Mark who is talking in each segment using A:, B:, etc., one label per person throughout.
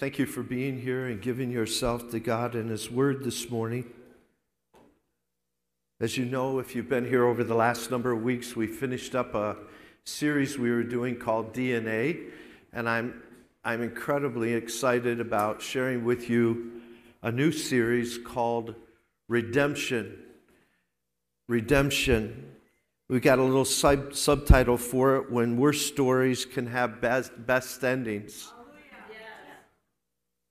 A: Thank you for being here and giving yourself to God and His Word this morning. As you know, if you've been here over the last number of weeks, we finished up a series we were doing called DNA, and I'm, I'm incredibly excited about sharing with you a new series called Redemption. Redemption. We got a little sub- subtitle for it when worst stories can have best, best endings.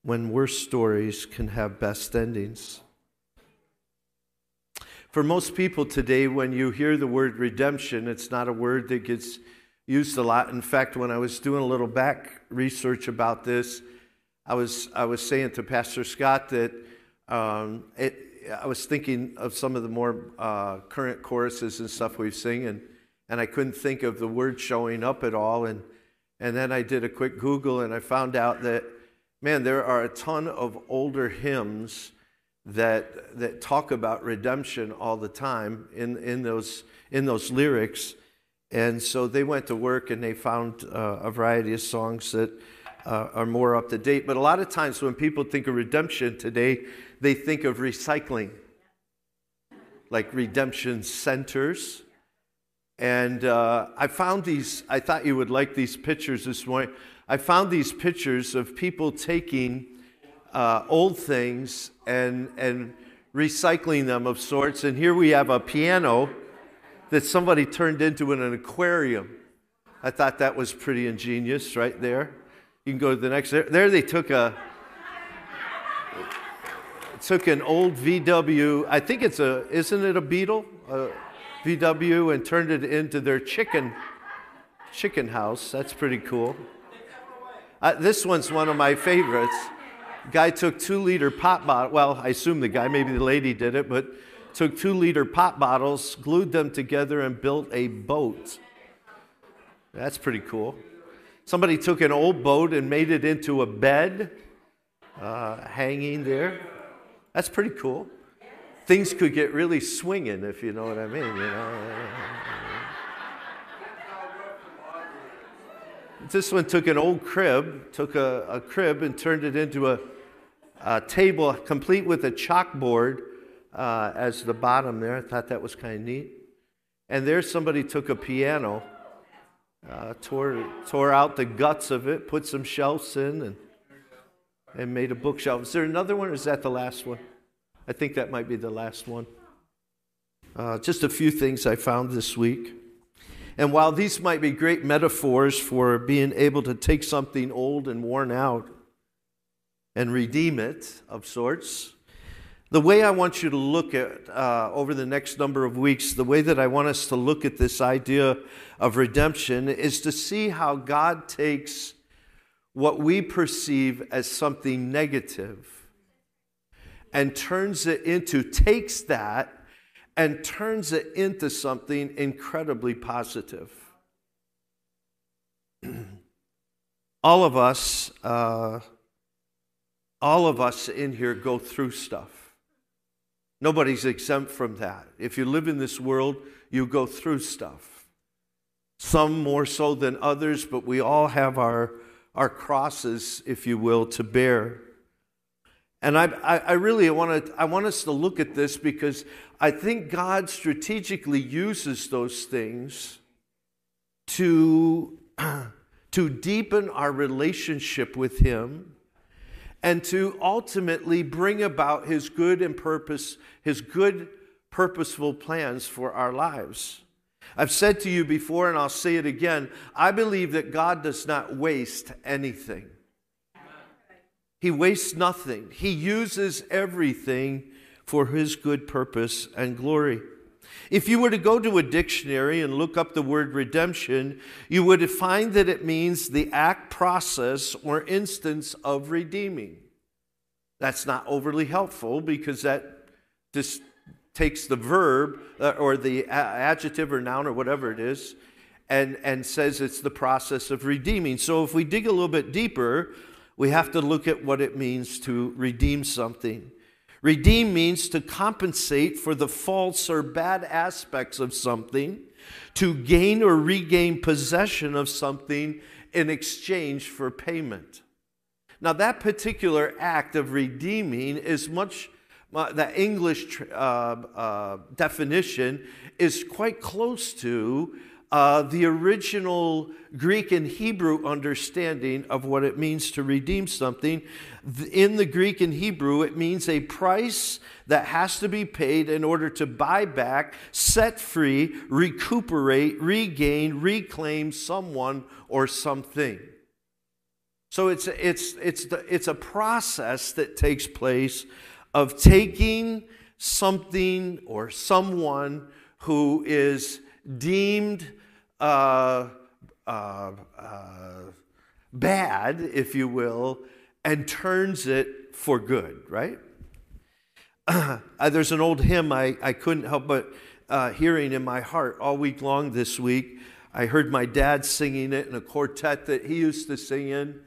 A: When worst stories can have best endings. For most people today, when you hear the word redemption, it's not a word that gets used a lot. In fact, when I was doing a little back research about this, I was, I was saying to Pastor Scott that um, it, I was thinking of some of the more uh, current choruses and stuff we've sing, and, and I couldn't think of the word showing up at all. And, and then I did a quick Google and I found out that, man, there are a ton of older hymns that, that talk about redemption all the time in, in, those, in those lyrics. And so they went to work and they found uh, a variety of songs that uh, are more up to date. But a lot of times when people think of redemption today, they think of recycling, like redemption centers. And uh, I found these, I thought you would like these pictures this morning. I found these pictures of people taking uh, old things and, and recycling them of sorts. And here we have a piano that somebody turned into an aquarium. I thought that was pretty ingenious right there. You can go to the next. There, there they took a took an old VW. I think it's a isn't it a Beetle? A VW and turned it into their chicken chicken house. That's pretty cool. Uh, this one's one of my favorites. Guy took two liter pop bottle. Well, I assume the guy, maybe the lady did it, but took two liter pop bottles, glued them together, and built a boat. That's pretty cool. Somebody took an old boat and made it into a bed, uh, hanging there. That's pretty cool. Things could get really swinging, if you know what I mean. You know. This one took an old crib, took a, a crib and turned it into a a table complete with a chalkboard uh, as the bottom there. I thought that was kind of neat. And there, somebody took a piano, uh, tore, tore out the guts of it, put some shelves in, and, and made a bookshelf. Is there another one, or is that the last one? I think that might be the last one. Uh, just a few things I found this week. And while these might be great metaphors for being able to take something old and worn out and redeem it of sorts. The way I want you to look at uh, over the next number of weeks, the way that I want us to look at this idea of redemption is to see how God takes what we perceive as something negative and turns it into, takes that and turns it into something incredibly positive. All of us, uh, all of us in here go through stuff. Nobody's exempt from that. If you live in this world, you go through stuff. Some more so than others, but we all have our, our crosses, if you will, to bear. And I, I, I really want, to, I want us to look at this because I think God strategically uses those things to, to deepen our relationship with Him and to ultimately bring about his good and purpose, his good purposeful plans for our lives. I've said to you before, and I'll say it again I believe that God does not waste anything. He wastes nothing, He uses everything for His good purpose and glory. If you were to go to a dictionary and look up the word redemption, you would find that it means the act, process, or instance of redeeming. That's not overly helpful because that just takes the verb uh, or the adjective or noun or whatever it is and, and says it's the process of redeeming. So if we dig a little bit deeper, we have to look at what it means to redeem something. Redeem means to compensate for the false or bad aspects of something, to gain or regain possession of something in exchange for payment. Now, that particular act of redeeming is much, the English uh, uh, definition is quite close to uh, the original Greek and Hebrew understanding of what it means to redeem something. In the Greek and Hebrew, it means a price that has to be paid in order to buy back, set free, recuperate, regain, reclaim someone or something. So it's, it's, it's, the, it's a process that takes place of taking something or someone who is deemed uh, uh, uh, bad, if you will, and turns it for good, right? there's an old hymn I, I couldn't help but uh, hearing in my heart all week long this week. I heard my dad singing it in a quartet that he used to sing in.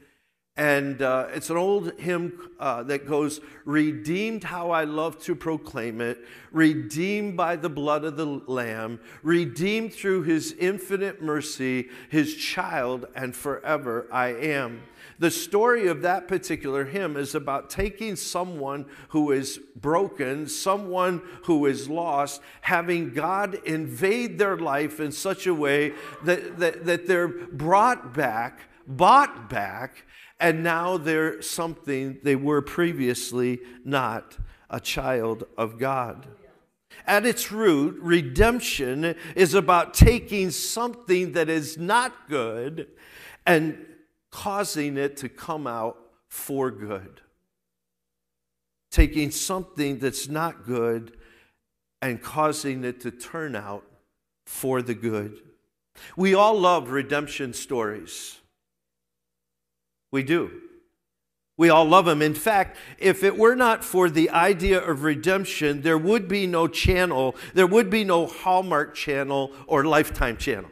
A: And uh, it's an old hymn uh, that goes, Redeemed, how I love to proclaim it, redeemed by the blood of the Lamb, redeemed through his infinite mercy, his child, and forever I am. The story of that particular hymn is about taking someone who is broken, someone who is lost, having God invade their life in such a way that, that, that they're brought back, bought back and now they're something they were previously not a child of God. At its root, redemption is about taking something that is not good and causing it to come out for good. Taking something that's not good and causing it to turn out for the good. We all love redemption stories. We do. We all love them. In fact, if it were not for the idea of redemption, there would be no channel, there would be no Hallmark channel or Lifetime channel.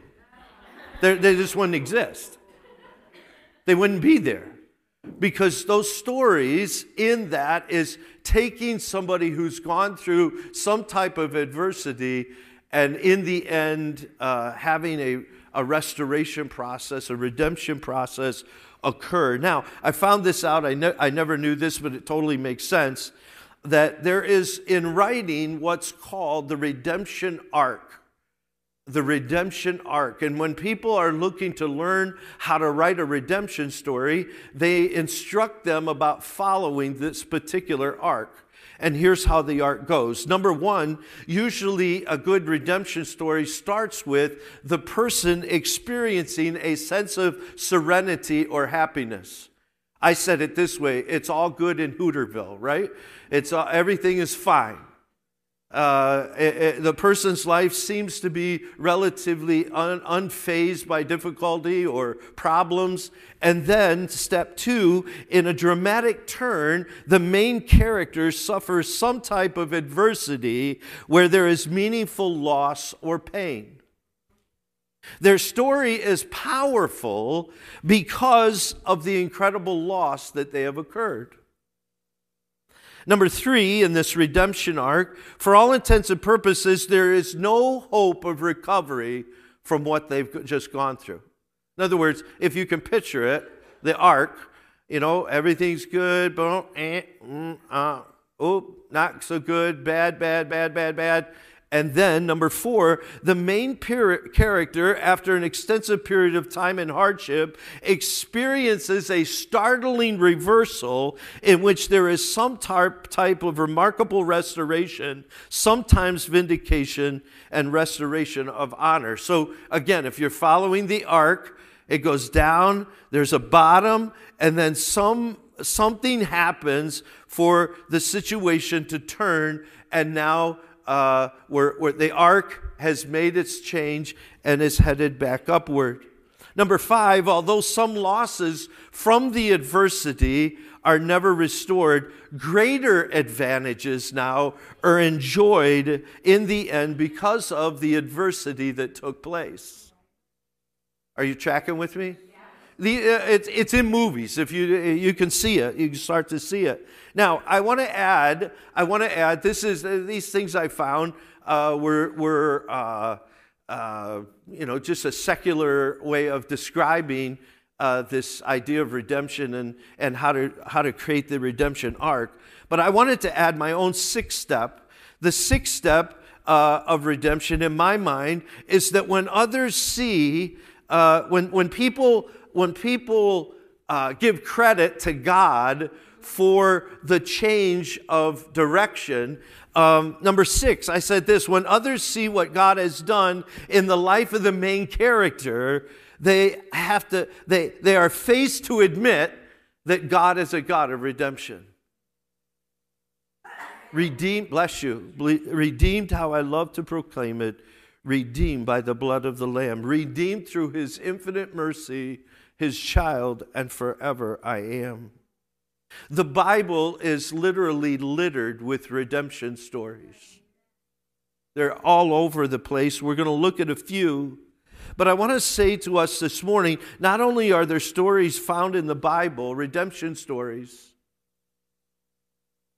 A: they just wouldn't exist. They wouldn't be there. Because those stories in that is taking somebody who's gone through some type of adversity and in the end uh, having a, a restoration process, a redemption process occur. Now, I found this out, I, ne- I never knew this, but it totally makes sense that there is in writing what's called the redemption arc. The redemption arc. And when people are looking to learn how to write a redemption story, they instruct them about following this particular arc. And here's how the arc goes. Number one, usually a good redemption story starts with the person experiencing a sense of serenity or happiness. I said it this way it's all good in Hooterville, right? It's all, everything is fine uh, it, it, the person's life seems to be relatively un, unfazed by difficulty or problems. And then, step two, in a dramatic turn, the main character suffers some type of adversity where there is meaningful loss or pain. Their story is powerful because of the incredible loss that they have occurred. Number three, in this redemption arc, for all intents and purposes, there is no hope of recovery from what they've just gone through. In other words, if you can picture it, the arc, you know, everything's good, but eh, mm, uh, oh, not so good, bad, bad, bad, bad, bad. And then, number four, the main character, after an extensive period of time and hardship, experiences a startling reversal in which there is some type of remarkable restoration, sometimes vindication and restoration of honor. So, again, if you're following the arc, it goes down, there's a bottom, and then some something happens for the situation to turn and now uh, where, where the arc has made its change and is headed back upward. Number five, although some losses from the adversity are never restored, greater advantages now are enjoyed in the end because of the adversity that took place. Are you tracking with me? The, uh, it's, it's in movies. If you, you can see it, you start to see it. Now, I want to add, I want to add, this is, uh, these things I found uh, were, were uh, uh, you know, just a secular way of describing uh, this idea of redemption and, and how, to, how to create the redemption arc. But I wanted to add my own sixth step. The sixth step uh, of redemption, in my mind, is that when others see, when, when people, when people uh, give credit to God for the change of direction, um, number six, I said this when others see what God has done in the life of the main character, they have to, they, they are faced to admit that God is a God of redemption. Redeemed, bless you, redeemed how I love to proclaim it, redeemed by the blood of the Lamb, redeemed through his infinite mercy, his child, and forever I am. The Bible is literally littered with redemption stories. They're all over the place. We're going to look at a few but I want to say to us this morning not only are there stories found in the Bible, redemption stories,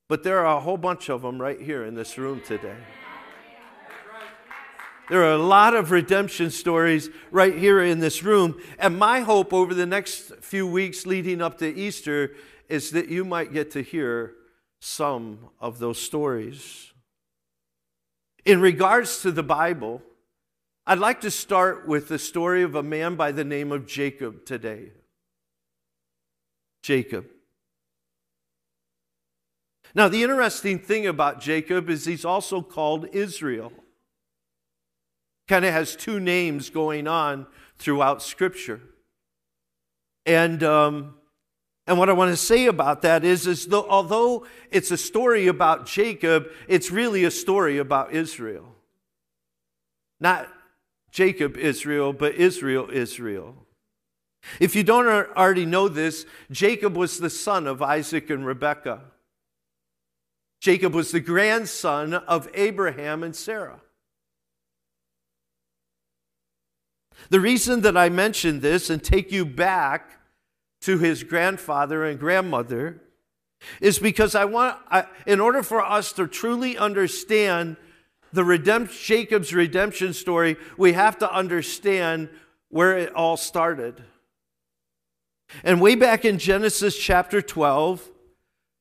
A: but there are a whole bunch of them right here in this room today. There are a lot of redemption stories right here in this room. And my hope over the next few weeks leading up to Easter is that you might get to hear some of those stories. In regards to the Bible, I'd like to start with the story of a man by the name of Jacob today. Jacob. Now, the interesting thing about Jacob is he's also called Israel. Kind of has two names going on throughout Scripture. And, um, and what I want to say about that is, is though, although it's a story about Jacob, it's really a story about Israel. Not, Jacob Israel, but Israel Israel. If you don't already know this, Jacob was the son of Isaac and Rebekah. Jacob was the grandson of Abraham and Sarah. The reason that I mention this and take you back to his grandfather and grandmother is because I want, I, in order for us to truly understand the redemption, Jacob's redemption story, we have to understand where it all started. And way back in Genesis chapter 12,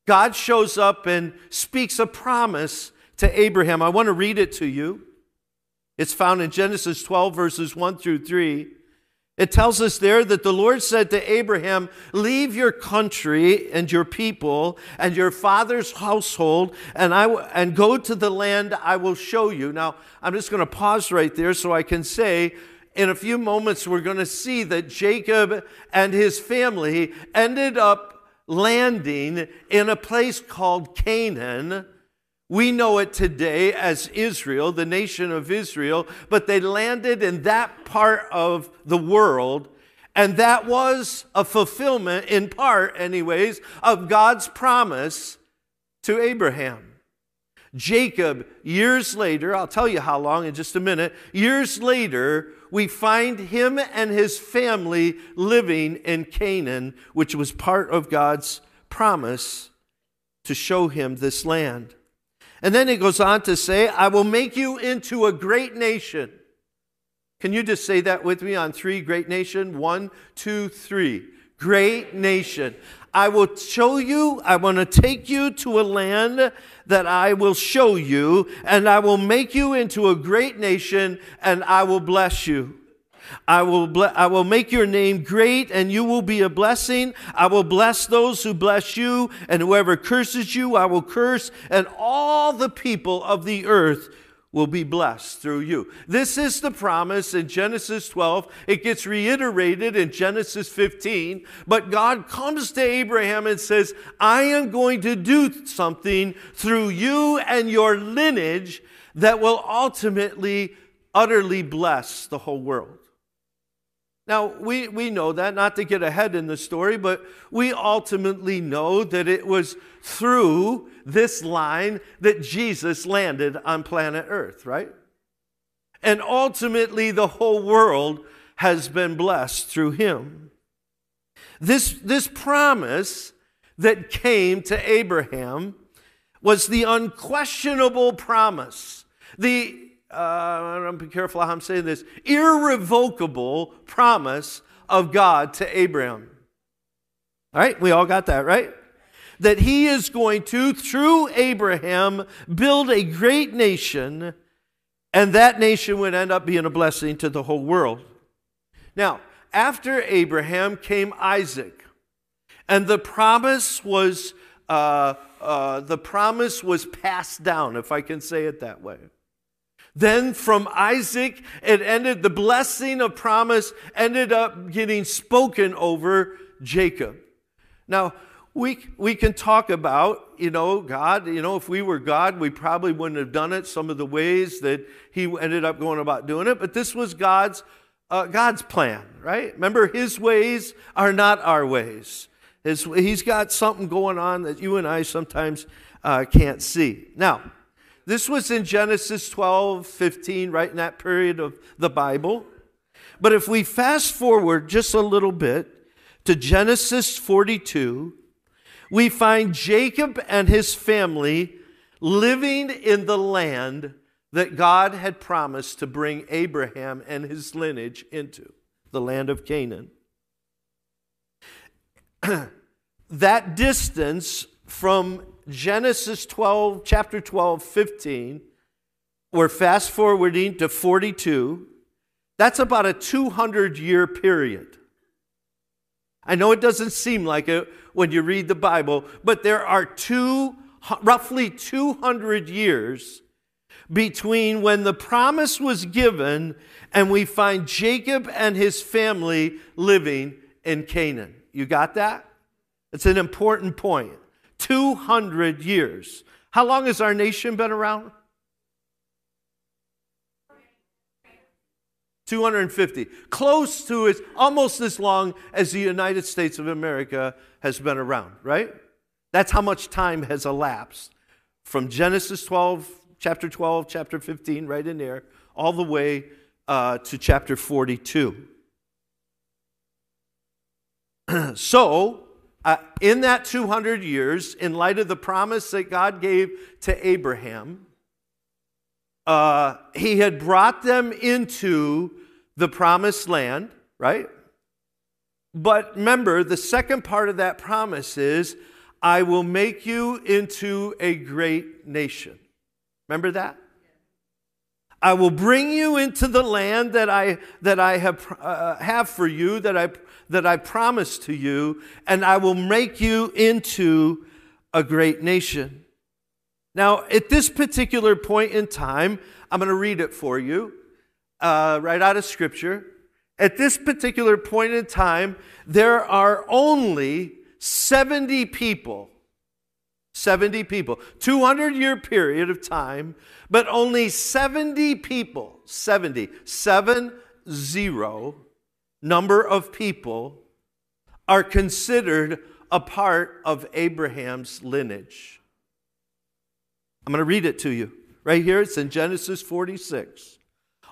A: God shows up and speaks a promise to Abraham. I want to read it to you. It's found in Genesis 12, verses 1 through 3. It tells us there that the Lord said to Abraham, Leave your country and your people and your father's household, and, I w- and go to the land I will show you. Now, I'm just going to pause right there so I can say, in a few moments, we're going to see that Jacob and his family ended up landing in a place called Canaan we know it today as Israel, the nation of Israel, but they landed in that part of the world, and that was a fulfillment, in part, anyways, of God's promise to Abraham. Jacob, years later, I'll tell you how long in just a minute, years later, we find him and his family living in Canaan, which was part of God's promise to show him this land. And then it goes on to say, I will make you into a great nation. Can you just say that with me on three? Great nation. One, two, three. Great nation. I will show you, I want to take you to a land that I will show you, and I will make you into a great nation, and I will bless you. I will, ble- I will make your name great and you will be a blessing. I will bless those who bless you, and whoever curses you, I will curse, and all the people of the earth will be blessed through you. This is the promise in Genesis 12. It gets reiterated in Genesis 15. But God comes to Abraham and says, I am going to do something through you and your lineage that will ultimately, utterly bless the whole world. Now, we, we know that, not to get ahead in the story, but we ultimately know that it was through this line that Jesus landed on planet Earth, right? And ultimately, the whole world has been blessed through him. This, this promise that came to Abraham was the unquestionable promise, the uh, I'm be careful how I'm saying this, irrevocable promise of God to Abraham. All right, we all got that, right? That he is going to, through Abraham, build a great nation, and that nation would end up being a blessing to the whole world. Now, after Abraham came Isaac, and the promise was uh, uh, the promise was passed down, if I can say it that way. Then from Isaac, it ended, the blessing of promise ended up getting spoken over Jacob. Now, we, we can talk about, you know, God, you know, if we were God, we probably wouldn't have done it some of the ways that he ended up going about doing it, but this was God's, uh, God's plan, right? Remember, his ways are not our ways. His, he's got something going on that you and I sometimes uh, can't see. Now, this was in Genesis 12, 15, right in that period of the Bible. But if we fast forward just a little bit to Genesis 42, we find Jacob and his family living in the land that God had promised to bring Abraham and his lineage into, the land of Canaan. that distance from Genesis 12, chapter 12, 15, we're fast forwarding to 42. That's about a 200 year period. I know it doesn't seem like it when you read the Bible, but there are two, roughly 200 years between when the promise was given and we find Jacob and his family living in Canaan. You got that? It's an important point. 200 years. How long has our nation been around? 250. Close to as almost as long as the United States of America has been around, right? That's how much time has elapsed from Genesis 12, chapter 12, chapter 15, right in there, all the way uh, to chapter 42. so, uh, in that 200 years, in light of the promise that God gave to Abraham, uh, he had brought them into the promised land, right? But remember, the second part of that promise is, I will make you into a great nation. Remember that? I will bring you into the land that I, that I have, uh, have for you, that I that I promised to you, and I will make you into a great nation. Now, at this particular point in time, I'm going to read it for you uh, right out of Scripture. At this particular point in time, there are only 70 people. 70 people. 200 year period of time, but only 70 people, 70, 7 0 number of people are considered a part of Abraham's lineage. I'm going to read it to you. Right here, it's in Genesis 46.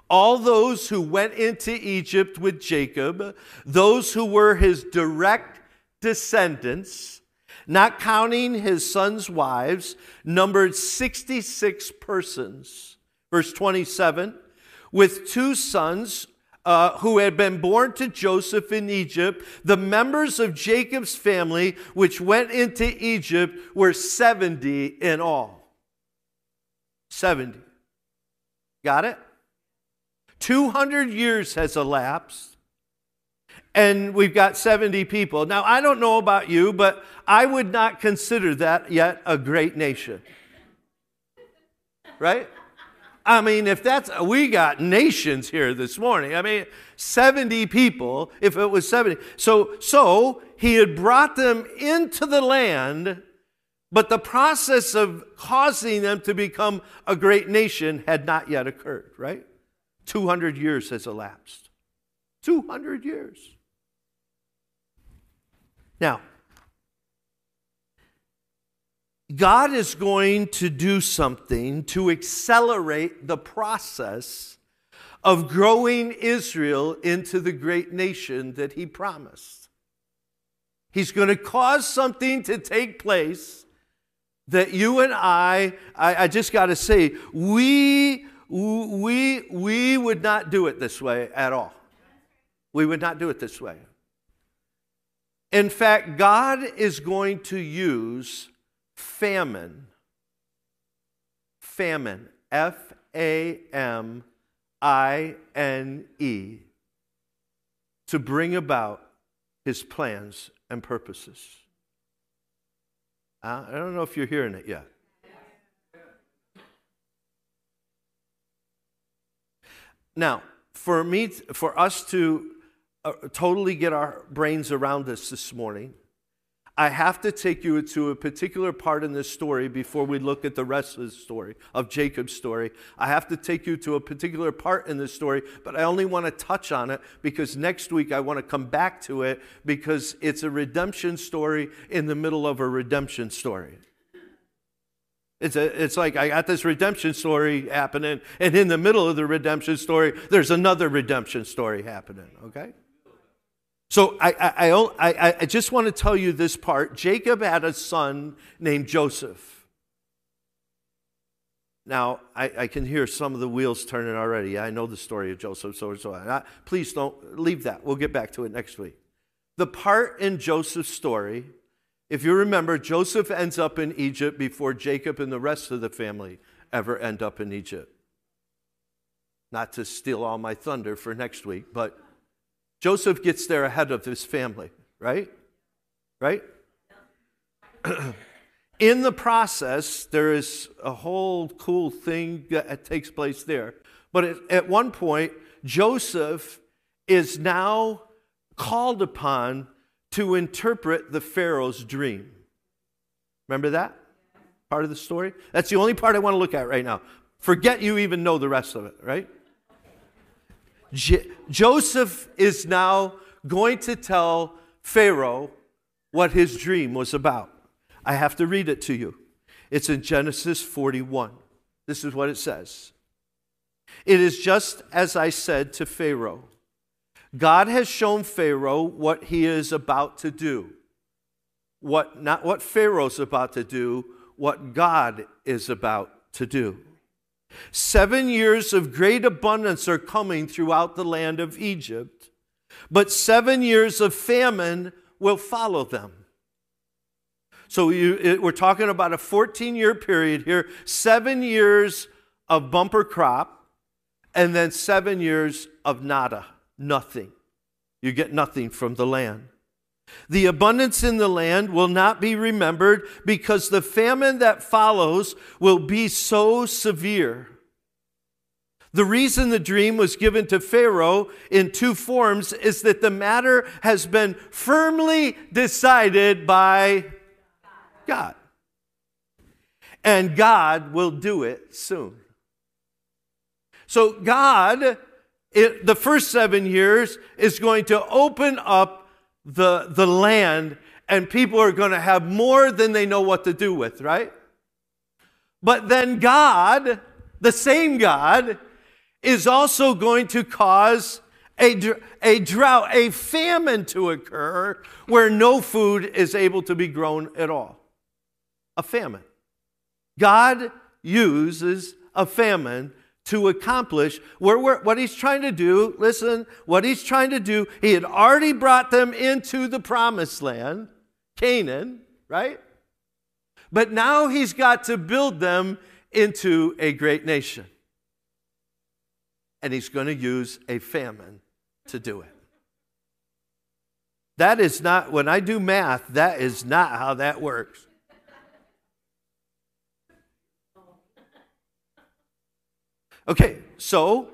A: All those who went into Egypt with Jacob, those who were his direct descendants, not counting his sons' wives, numbered 66 persons. Verse 27 with two sons uh, who had been born to Joseph in Egypt, the members of Jacob's family which went into Egypt were 70 in all. 70. Got it? 200 years has elapsed, and we've got 70 people. Now, I don't know about you, but I would not consider that yet a great nation. Right? I mean, if that's, we got nations here this morning. I mean, 70 people, if it was 70. So, so he had brought them into the land, but the process of causing them to become a great nation had not yet occurred, right? 200 years has elapsed. 200 years. Now, God is going to do something to accelerate the process of growing Israel into the great nation that he promised. He's going to cause something to take place that you and I, I, I just got to say, we, we, we would not do it this way at all. We would not do it this way. In fact, God is going to use famine, famine, F A M I N E, to bring about his plans and purposes. Uh, I don't know if you're hearing it yet. Now, for me, for us to uh, totally get our brains around this this morning, I have to take you to a particular part in this story before we look at the rest of the story, of Jacob's story. I have to take you to a particular part in this story, but I only want to touch on it because next week I want to come back to it because it's a redemption story in the middle of a redemption story. It's, a, it's like I got this redemption story happening, and in the middle of the redemption story, there's another redemption story happening, okay? So I, I, I, I, just want to tell you this part. Jacob had a son named Joseph. Now, I, I can hear some of the wheels turning already. I know the story of Joseph, so and so on. Please don't leave that. We'll get back to it next week. The part in Joseph's story, if you remember, Joseph ends up in Egypt before Jacob and the rest of the family ever end up in Egypt. Not to steal all my thunder for next week, but Joseph gets there ahead of his family, right? Right? In the process, there is a whole cool thing that takes place there. But at one point, Joseph is now called upon to interpret the Pharaoh's dream. Remember that part of the story? That's the only part I want to look at right now. Forget you even know the rest of it, right? J- Joseph is now going to tell Pharaoh what his dream was about. I have to read it to you. It's in Genesis 41. This is what it says It is just as I said to Pharaoh God has shown Pharaoh what he is about to do. What, not what Pharaoh's about to do, what God is about to do. Seven years of great abundance are coming throughout the land of Egypt, but seven years of famine will follow them. So you, it, we're talking about a 14 year period here, seven years of bumper crop, and then seven years of nada, nothing. You get nothing from the land. The abundance in the land will not be remembered because the famine that follows will be so severe. The reason the dream was given to Pharaoh in two forms is that the matter has been firmly decided by God. And God will do it soon. So, God, it, the first seven years, is going to open up the, the land, and people are going to have more than they know what to do with, right? But then God, the same God, is also going to cause a, a drought, a famine to occur where no food is able to be grown at all. A famine. God uses a famine to accomplish where what he's trying to do. Listen, what he's trying to do, he had already brought them into the promised land, Canaan, right? But now he's got to build them into a great nation. And he's going to use a famine to do it. That is not, when I do math, that is not how that works. Okay, so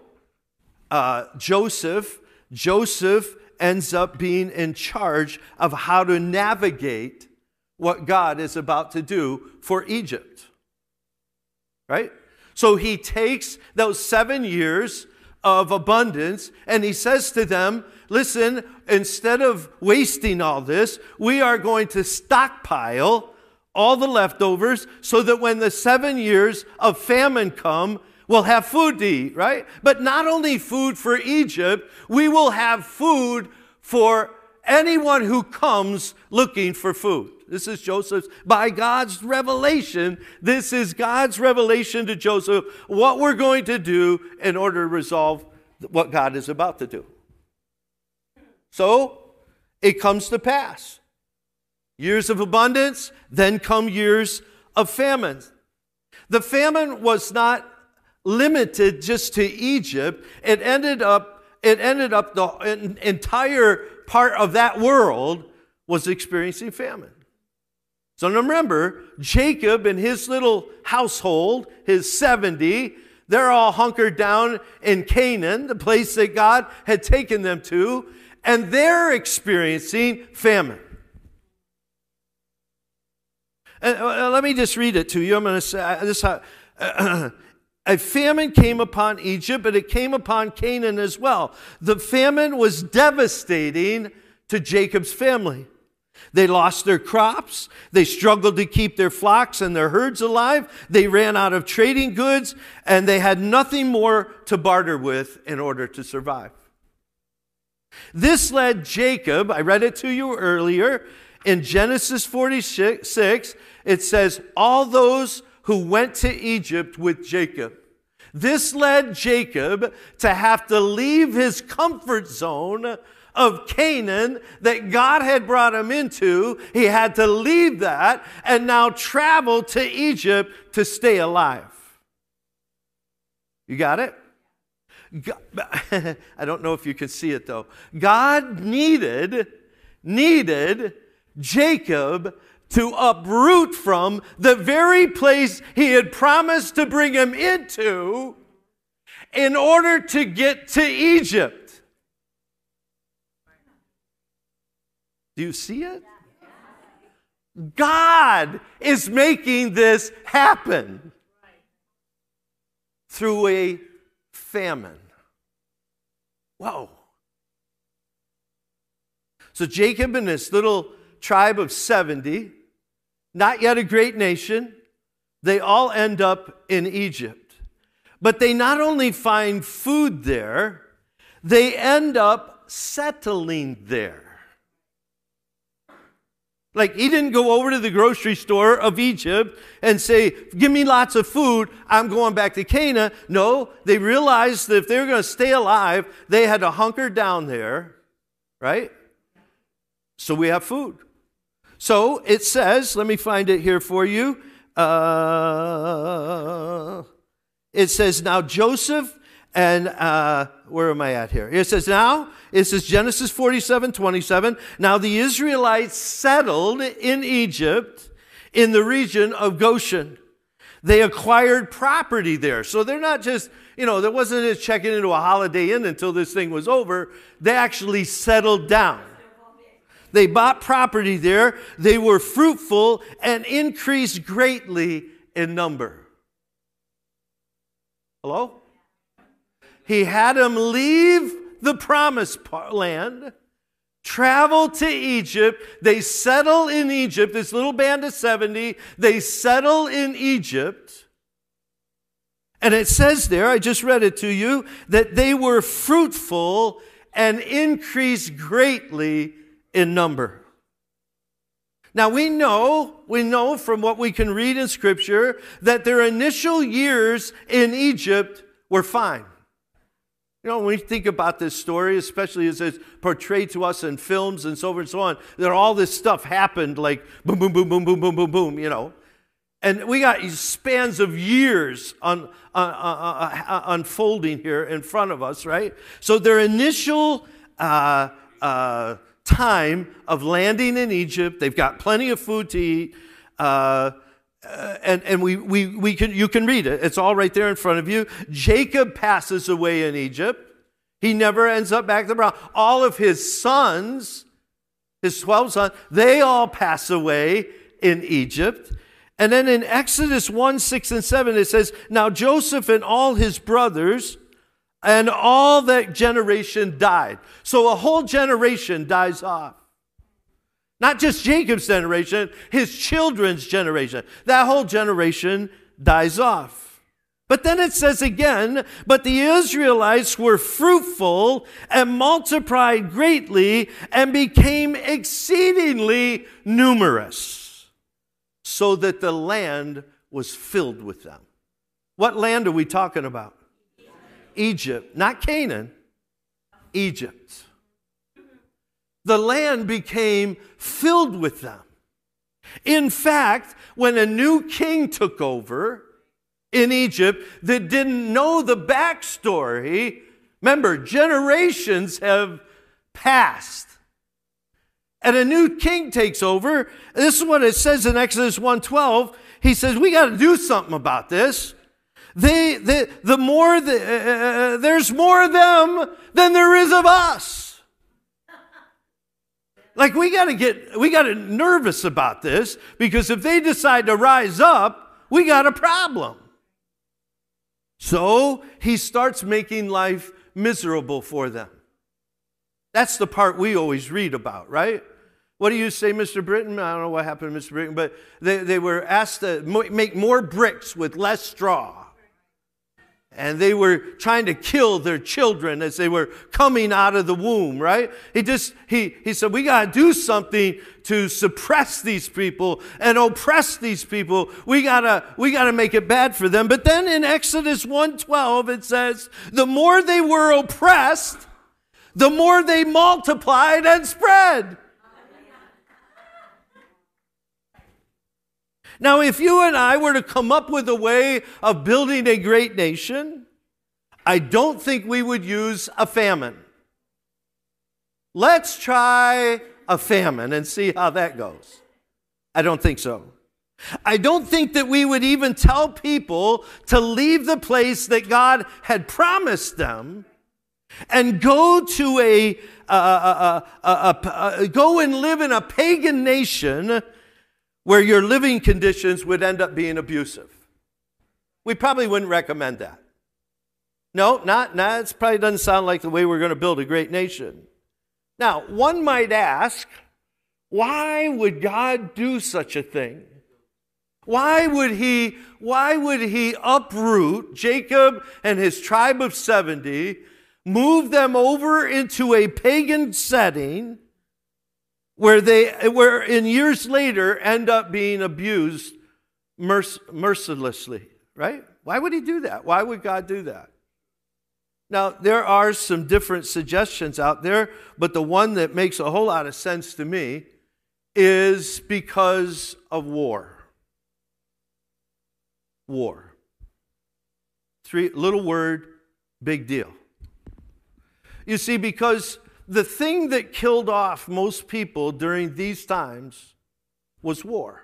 A: uh, Joseph, Joseph ends up being in charge of how to navigate what God is about to do for Egypt. Right? So he takes those seven years of abundance and he says to them, Listen, instead of wasting all this, we are going to stockpile all the leftovers so that when the seven years of famine come, we'll have food to eat, right? But not only food for Egypt, we will have food for anyone who comes looking for food. This is Joseph's, by God's revelation, this is God's revelation to Joseph what we're going to do in order to resolve what God is about to do. So it comes to pass. Years of abundance, then come years of famine. The famine was not limited just to Egypt. It ended up, it ended up the entire part of that world was experiencing famine. So remember, Jacob and his little household, his 70, they're all hunkered down in Canaan, the place that God had taken them to, and they're experiencing famine. And uh, let me just read it to you. I'm going to say this. A famine came upon Egypt, but it came upon Canaan as well. The famine was devastating to Jacob's family. They lost their crops. They struggled to keep their flocks and their herds alive. They ran out of trading goods and they had nothing more to barter with in order to survive. This led Jacob, I read it to you earlier, in Genesis 46, it says, All those who went to Egypt with Jacob. This led Jacob to have to leave his comfort zone of Canaan that God had brought him into. He had to leave that and now travel to Egypt to stay alive. You got it? I don't know if you can see it though. God needed, needed Jacob to uproot from the very place he had promised to bring him into in order to get to Egypt. Do you see it? God is making this happen through a famine. Whoa. So Jacob and this little tribe of 70, not yet a great nation, they all end up in Egypt. But they not only find food there, they end up settling there. Like, he didn't go over to the grocery store of Egypt and say, Give me lots of food, I'm going back to Canaan. No, they realized that if they were going to stay alive, they had to hunker down there, right? So we have food. So it says, let me find it here for you. Uh, it says, Now Joseph and uh, where am I at here? It says, Now, it says Genesis 47 27. Now the Israelites settled in Egypt in the region of Goshen. They acquired property there. So they're not just, you know, there wasn't just checking into a holiday inn until this thing was over. They actually settled down. They bought property there. They were fruitful and increased greatly in number. Hello? He had them leave the promised land, travel to Egypt. They settle in Egypt, this little band of 70, they settle in Egypt. And it says there, I just read it to you, that they were fruitful and increased greatly in number. Now we know, we know from what we can read in scripture that their initial years in Egypt were fine. You know, when we think about this story, especially as it's portrayed to us in films and so forth and so on, that all this stuff happened like boom, boom, boom, boom, boom, boom, boom, boom, you know. And we got spans of years on, uh, uh, uh, unfolding here in front of us, right? So their initial uh, uh, time of landing in Egypt, they've got plenty of food to eat. Uh, uh, and and we, we, we can, you can read it. It's all right there in front of you. Jacob passes away in Egypt. He never ends up back to the. All of his sons, his 12 sons, they all pass away in Egypt. And then in Exodus 1 6 and 7, it says, Now Joseph and all his brothers and all that generation died. So a whole generation dies off. Not just Jacob's generation, his children's generation. That whole generation dies off. But then it says again, but the Israelites were fruitful and multiplied greatly and became exceedingly numerous, so that the land was filled with them. What land are we talking about? Egypt, not Canaan, Egypt. the land became filled with them. In fact, when a new king took over in Egypt that didn't know the backstory, remember, generations have passed. And a new king takes over. This is what it says in Exodus 1:12. He says, "We got to do something about this." They, they, the more the, uh, uh, uh, uh, there's more of them than there is of us. Like we got to get we got to nervous about this because if they decide to rise up, we got a problem. So he starts making life miserable for them. That's the part we always read about, right? What do you say, Mr. Britton? I don't know what happened to Mr. Britton, but they, they were asked to make more bricks with less straw and they were trying to kill their children as they were coming out of the womb right? He just he, he said we got to do something to suppress these people and oppress these people. We got to we got to make it bad for them. But then in exodus 112 it says the more they were oppressed the more they multiplied and spread Now, if you and I were to come up with a way of building a great nation, I don't think we would use a famine. Let's try a famine and see how that goes. I don't think so. I don't think that we would even tell people to leave the place that God had promised them and go to a, go and live in a pagan nation where your living conditions would end up being abusive. We probably wouldn't recommend that. No, not, not it probably doesn't sound like the way we're going to build a great nation. Now, one might ask, why would God do such a thing? Why would he why would he uproot Jacob and his tribe of 70, move them over into a pagan setting where they where in years later end up being abused merc- mercilessly, right? Why would he do that? Why would God do that? Now, there are some different suggestions out there, but the one that makes a whole lot of sense to me is because of war. War. Three little word, big deal. You see, because the thing that killed off most people during these times was war.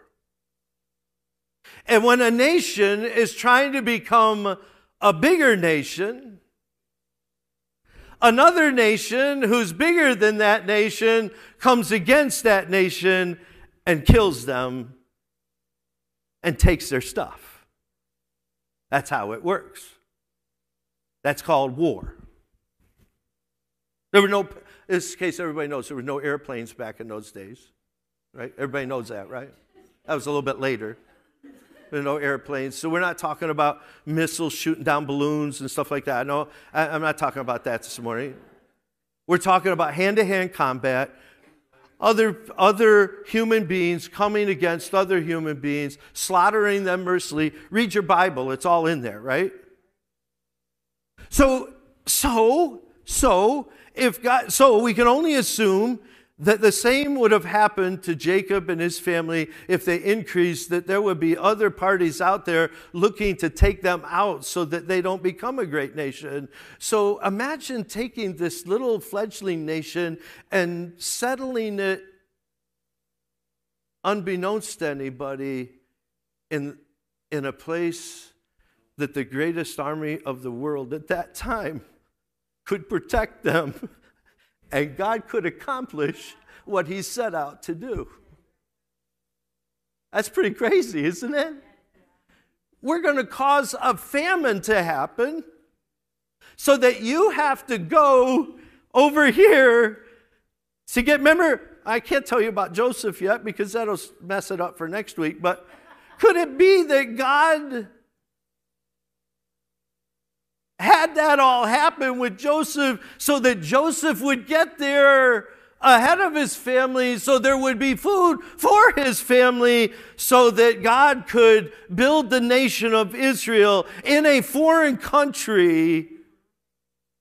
A: And when a nation is trying to become a bigger nation, another nation who's bigger than that nation comes against that nation and kills them and takes their stuff. That's how it works. That's called war. There were no this case everybody knows there were no airplanes back in those days, right? Everybody knows that, right? That was a little bit later. There were no airplanes. So we're not talking about missiles shooting down balloons and stuff like that. No, I, I'm not talking about that this morning. We're talking about hand to hand combat, other, other human beings coming against other human beings, slaughtering them mercilessly. Read your Bible, it's all in there, right? So, so, so, if God, so we can only assume that the same would have happened to Jacob and his family if they increased, that there would be other parties out there looking to take them out so that they don't become a great nation. So imagine taking this little fledgling nation and settling it unbeknownst to anybody in, in a place that the greatest army of the world at that time could protect them, and God could accomplish what He set out to do. That's pretty crazy, isn't it? We're going to cause a famine to happen so that you have to go over here to get, remember, I can't tell you about Joseph yet because that'll mess it up for next week, but could it be that God had that all happen with Joseph so that Joseph would get there ahead of his family so there would be food for his family so that God could build the nation of Israel in a foreign country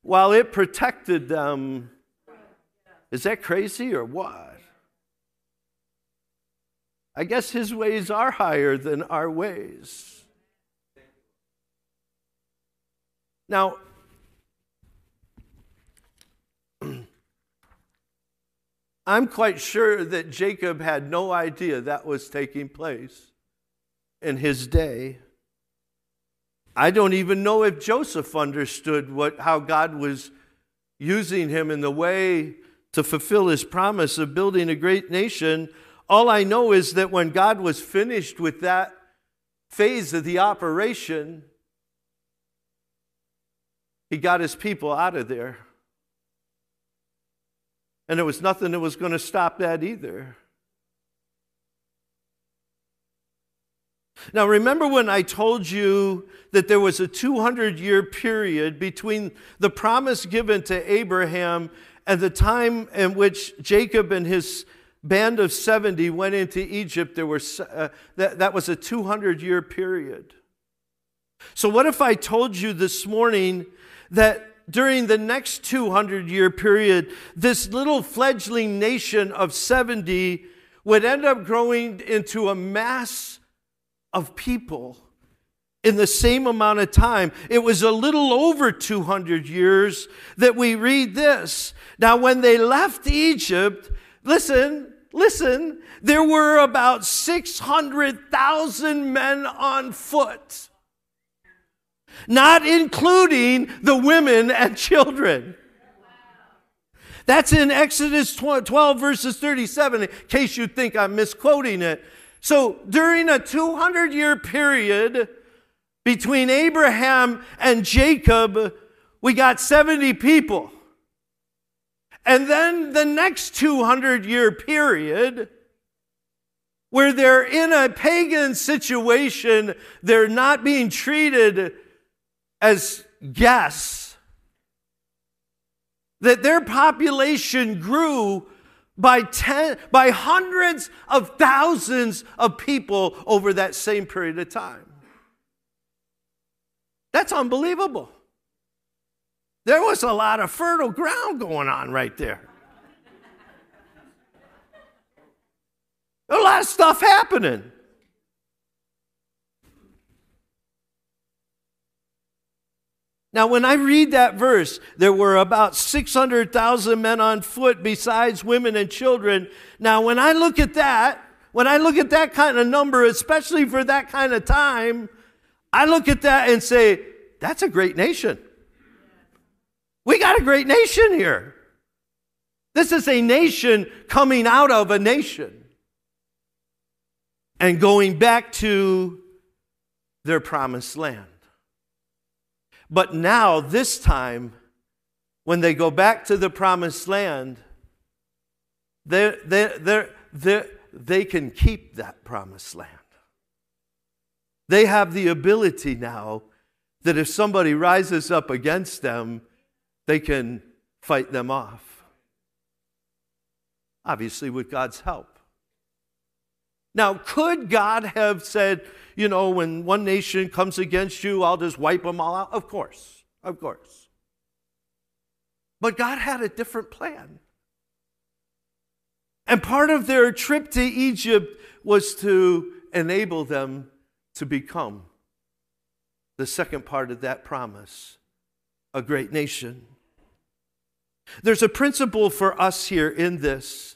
A: while it protected them Is that crazy or what? I guess his ways are higher than our ways. Now, I'm quite sure that Jacob had no idea that was taking place in his day. I don't even know if Joseph understood what, how God was using him in the way to fulfill his promise of building a great nation. All I know is that when God was finished with that phase of the operation, he got his people out of there. And there was nothing that was going to stop that either. Now, remember when I told you that there was a 200 year period between the promise given to Abraham and the time in which Jacob and his band of 70 went into Egypt? There were, uh, that, that was a 200 year period. So, what if I told you this morning that during the next 200 year period, this little fledgling nation of 70 would end up growing into a mass of people in the same amount of time. It was a little over 200 years that we read this. Now, when they left Egypt, listen, listen, there were about 600,000 men on foot not including the women and children. That's in Exodus 12, verses 37, in case you think I'm misquoting it. So during a 200 year period between Abraham and Jacob, we got 70 people. And then the next 200 year period, where they're in a pagan situation, they're not being treated as guests that their population grew by, ten, by hundreds of thousands of people over that same period of time. That's unbelievable. There was a lot of fertile ground going on right there. A lot of stuff happening. Now, when I read that verse, there were about 600,000 men on foot besides women and children. Now, when I look at that, when I look at that kind of number, especially for that kind of time, I look at that and say, that's a great nation. We got a great nation here. This is a nation coming out of a nation and going back to their promised land. But now, this time, when they go back to the promised land, they they they they can keep that promised land. They have the ability now that if somebody rises up against them, they can fight them off. Obviously, with God's help. Now, could God have said, you know, when one nation comes against you, I'll just wipe them all out? Of course, of course. But God had a different plan. And part of their trip to Egypt was to enable them to become the second part of that promise a great nation. There's a principle for us here in this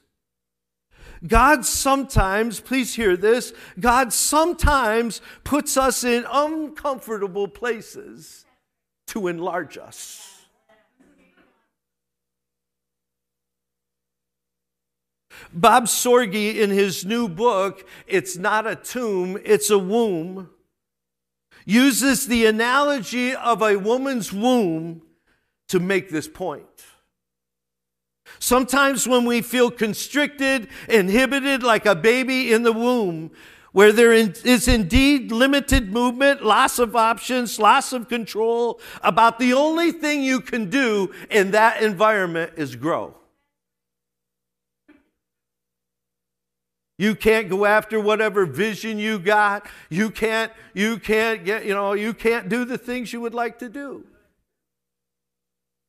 A: God sometimes, please hear this, God sometimes puts us in uncomfortable places to enlarge us. Bob Sorge, in his new book, It's Not a Tomb, It's a Womb, uses the analogy of a woman's womb to make this point. Sometimes when we feel constricted, inhibited like a baby in the womb, where there is indeed limited movement, loss of options, loss of control, about the only thing you can do in that environment is grow. You can't go after whatever vision you got. You can't, you can't get, you know, you can't do the things you would like to do.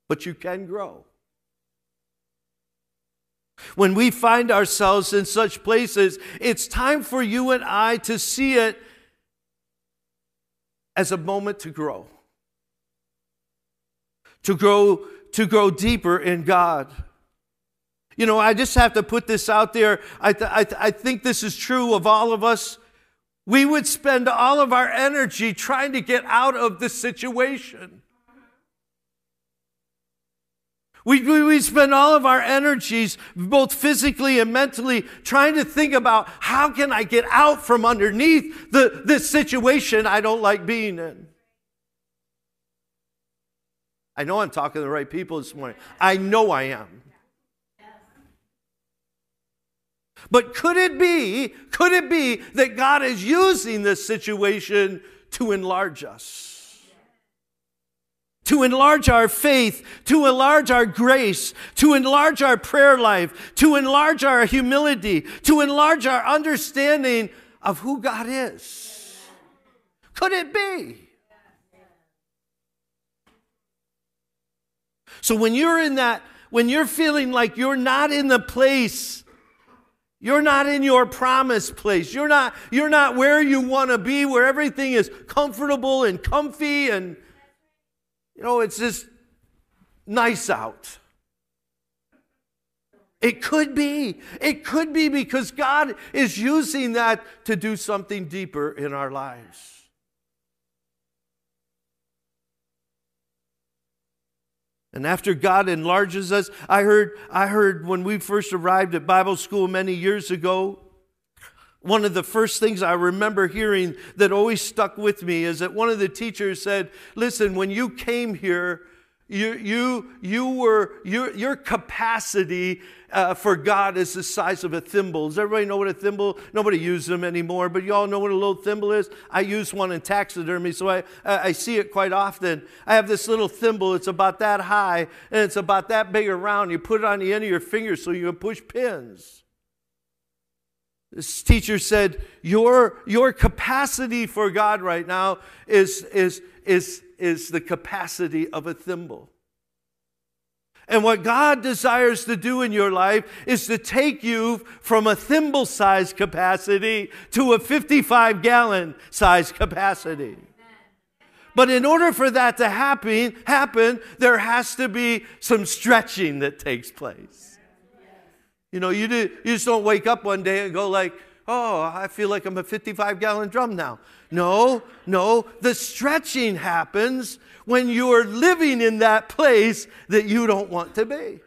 A: But you can grow. When we find ourselves in such places, it's time for you and I to see it as a moment to grow. To grow to grow deeper in God. You know, I just have to put this out there. I, th- I, th- I think this is true of all of us. We would spend all of our energy trying to get out of the situation. We, we, we spend all of our energies, both physically and mentally, trying to think about how can I get out from underneath the, this situation I don't like being in. I know I'm talking to the right people this morning. I know I am. But could it be, could it be that God is using this situation to enlarge us? To enlarge our faith, to enlarge our grace, to enlarge our prayer life, to enlarge our humility, to enlarge our understanding of who God is. Could it be? So when you're in that, when you're feeling like you're not in the place you're not in your promised place. You're not, you're not where you want to be, where everything is comfortable and comfy and, you know, it's just nice out. It could be. It could be because God is using that to do something deeper in our lives. And after God enlarges us, I heard, I heard when we first arrived at Bible school many years ago, one of the first things I remember hearing that always stuck with me is that one of the teachers said, Listen, when you came here, you, you, you were, your, your capacity uh, for God is the size of a thimble. Does everybody know what a thimble? Nobody uses them anymore, but you all know what a little thimble is. I use one in taxidermy, so I, I see it quite often. I have this little thimble. It's about that high and it's about that big around. You put it on the end of your finger so you can push pins. This teacher said, Your, your capacity for God right now is, is, is is the capacity of a thimble. And what God desires to do in your life is to take you from a thimble size capacity to a 55 gallon size capacity. But in order for that to happen, happen, there has to be some stretching that takes place. You know, you, do, you just don't wake up one day and go like, oh, I feel like I'm a 55 gallon drum now. No, no. The stretching happens when you are living in that place that you don't want to be.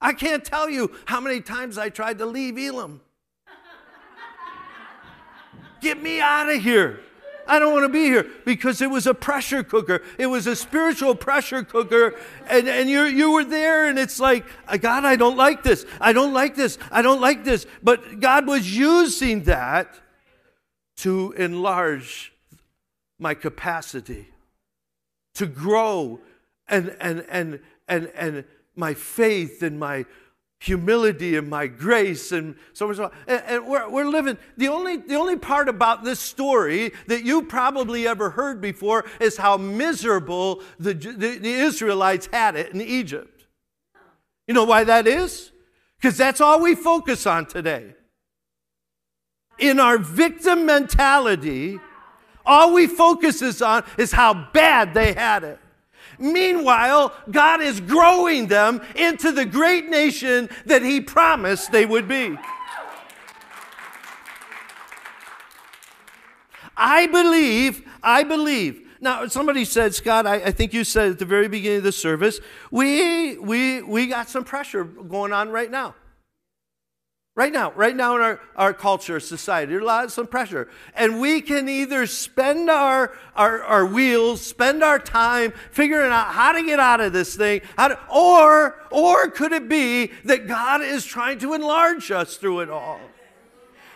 A: I can't tell you how many times I tried to leave Elim. Get me out of here. I don't want to be here because it was a pressure cooker. It was a spiritual pressure cooker. And, and you you were there, and it's like, uh, God, I don't like this. I don't like this. I don't like this. But God was using that to enlarge my capacity, to grow and, and, and, and, and my faith and my humility and my grace and so much. And, and we're, we're living. The only, the only part about this story that you probably ever heard before is how miserable the, the, the Israelites had it in Egypt. You know why that is? Because that's all we focus on today in our victim mentality, all we focus is on is how bad they had it. Meanwhile, God is growing them into the great nation that He promised they would be. I believe, I believe. Now, somebody said, Scott, I, I, think you said at the very beginning of the service, we, we, we got some pressure going on right now. Right now, right now in our, our culture, society, there's a lot of some pressure. And we can either spend our, our, our wheels, spend our time figuring out how to get out of this thing, how to, or, or could it be that God is trying to enlarge us through it all?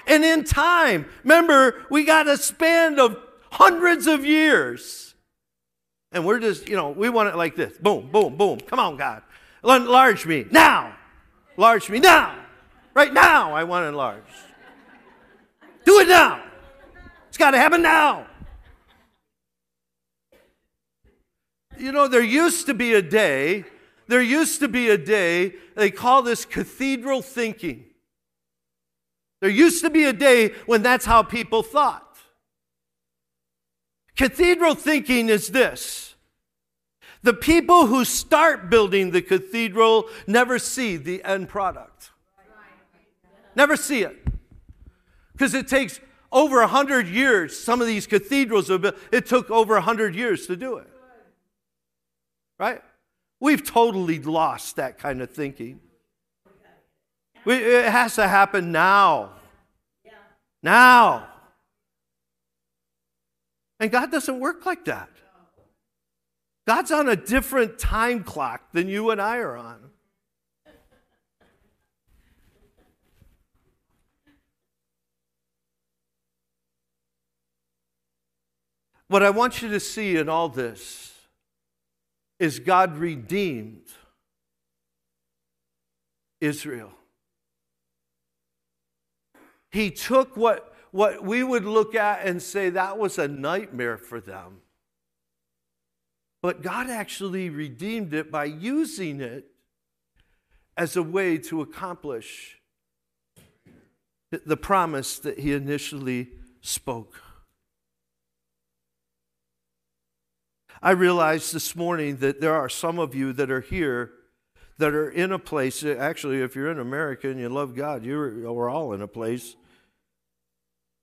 A: And in time, remember, we got a span of hundreds of years. And we're just, you know, we want it like this boom, boom, boom. Come on, God. Enlarge me now. Enlarge me now. Right now, I want enlarged. Do it now. It's got to happen now. You know, there used to be a day There used to be a day, they call this cathedral thinking. There used to be a day when that's how people thought. Cathedral thinking is this the people who start building the cathedral never see the end product, never see it. Because it takes over a hundred years. Some of these cathedrals it took over a hundred years to do it. Right? We've totally lost that kind of thinking. We, it has to happen now. Now. And God doesn't work like that. God's on a different time clock than you and I are on. What I want you to see in all this is God redeemed Israel. He took what, what we would look at and say that was a nightmare for them. But God actually redeemed it by using it as a way to accomplish the promise that He initially spoke. I realized this morning that there are some of you that are here that are in a place, actually, if you're in America and you love God, you're, we're all in a place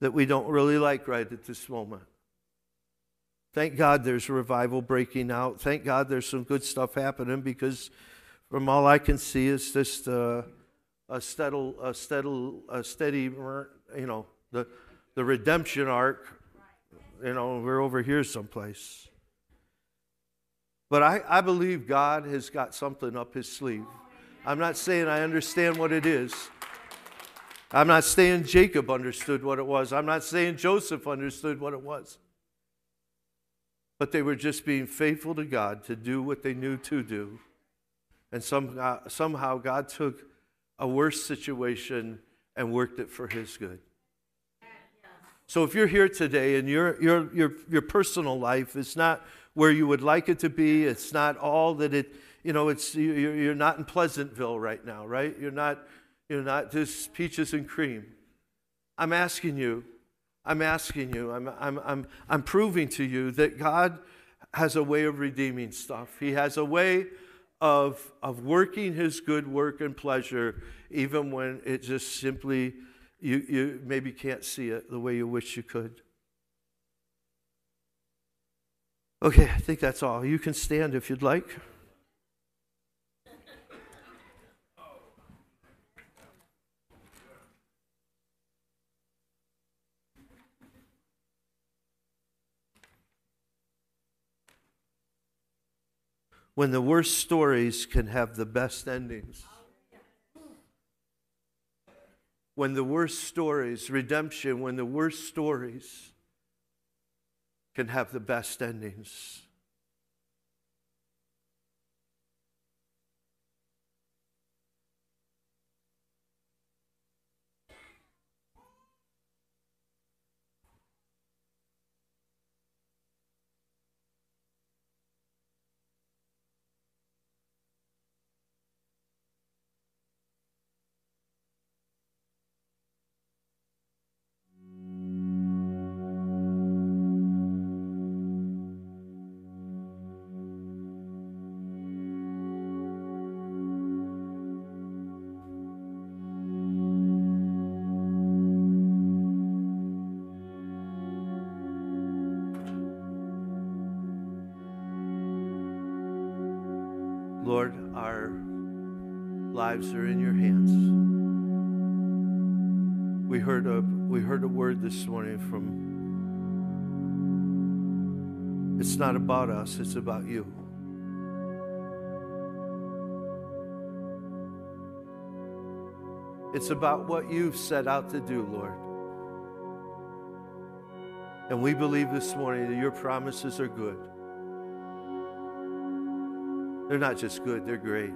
A: that we don't really like right at this moment. Thank God there's revival breaking out. Thank God there's some good stuff happening because from all I can see, it's just uh, a steady, a steady, a steady, you know, the, the redemption arc. You know, we're over here someplace. But I, I believe God has got something up his sleeve. I'm not saying I understand what it is. I'm not saying Jacob understood what it was. I'm not saying Joseph understood what it was. But they were just being faithful to God to do what they knew to do. And somehow, uh, somehow God took a worse situation and worked it for his good. So if you're here today and your, your, your, your personal life is not where you would like it to be. It's not all that it, you know, it's, you're not in Pleasantville right now, right? You're not, you're not just peaches and cream. I'm asking you, I'm asking you, I'm, I'm, I'm, I'm proving to you that God has a way of redeeming stuff. He has a way of, of working his good work and pleasure, even when it just simply, you, you maybe can't see it the way you wish you could. Okay, I think that's all. You can stand if you'd like. When the worst stories can have the best endings. When the worst stories, redemption, when the worst stories can have the best endings. Lives are in your hands. We heard a, we heard a word this morning from, it's not about us, it's about you. It's about what you've set out to do, Lord. And we believe this morning that your promises are good. They're not just good, they're great.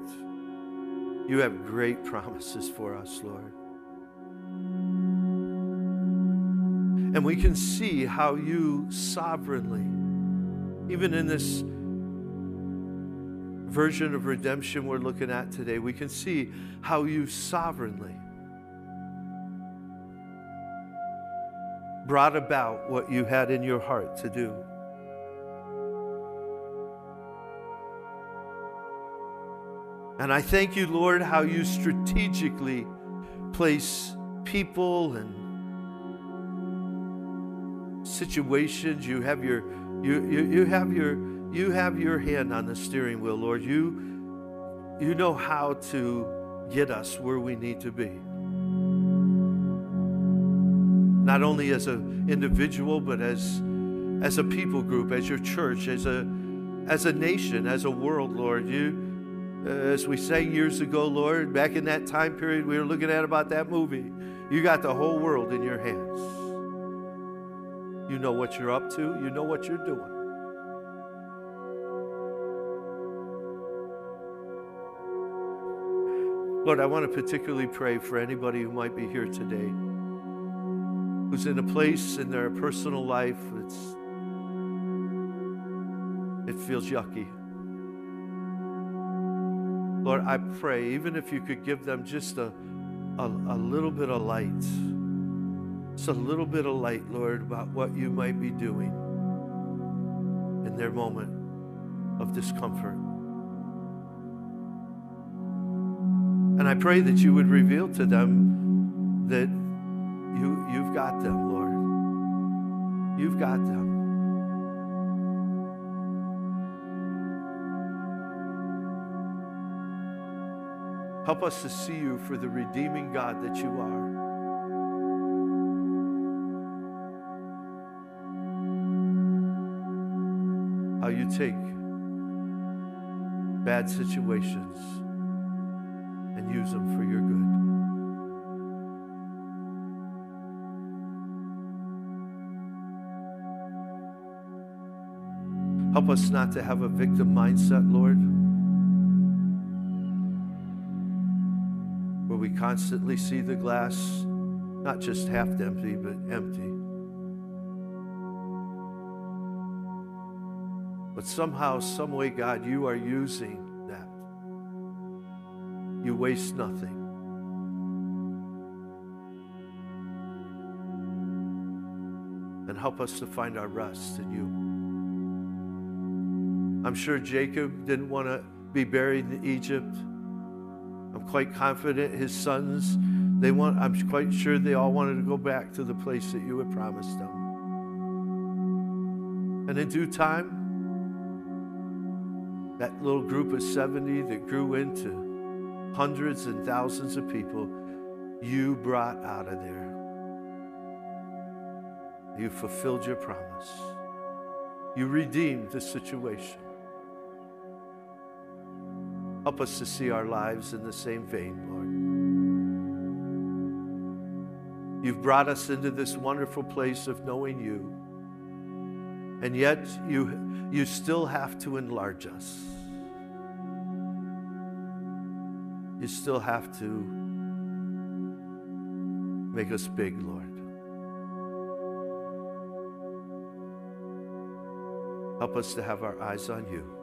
A: You have great promises for us, Lord. And we can see how you sovereignly, even in this version of redemption we're looking at today, we can see how you sovereignly brought about what you had in your heart to do. And I thank you, Lord, how you strategically place people and situations. You have your you, you, you have your you have your hand on the steering wheel, Lord. You you know how to get us where we need to be. Not only as an individual, but as as a people group, as your church, as a as a nation, as a world, Lord. You as we sang years ago, Lord, back in that time period we were looking at about that movie, you got the whole world in your hands. You know what you're up to, you know what you're doing. Lord, I want to particularly pray for anybody who might be here today who's in a place in their personal life it's it feels yucky. Lord, I pray, even if you could give them just a, a, a little bit of light, just a little bit of light, Lord, about what you might be doing in their moment of discomfort. And I pray that you would reveal to them that you, you've got them, Lord. You've got them. Help us to see you for the redeeming God that you are. How you take bad situations and use them for your good. Help us not to have a victim mindset, Lord. We constantly see the glass not just half empty, but empty. But somehow, some way, God, you are using that. You waste nothing. And help us to find our rest in you. I'm sure Jacob didn't want to be buried in Egypt. Quite confident his sons, they want, I'm quite sure they all wanted to go back to the place that you had promised them. And in due time, that little group of 70 that grew into hundreds and thousands of people, you brought out of there. You fulfilled your promise. You redeemed the situation. Help us to see our lives in the same vein, Lord. You've brought us into this wonderful place of knowing you, and yet you, you still have to enlarge us. You still have to make us big, Lord. Help us to have our eyes on you.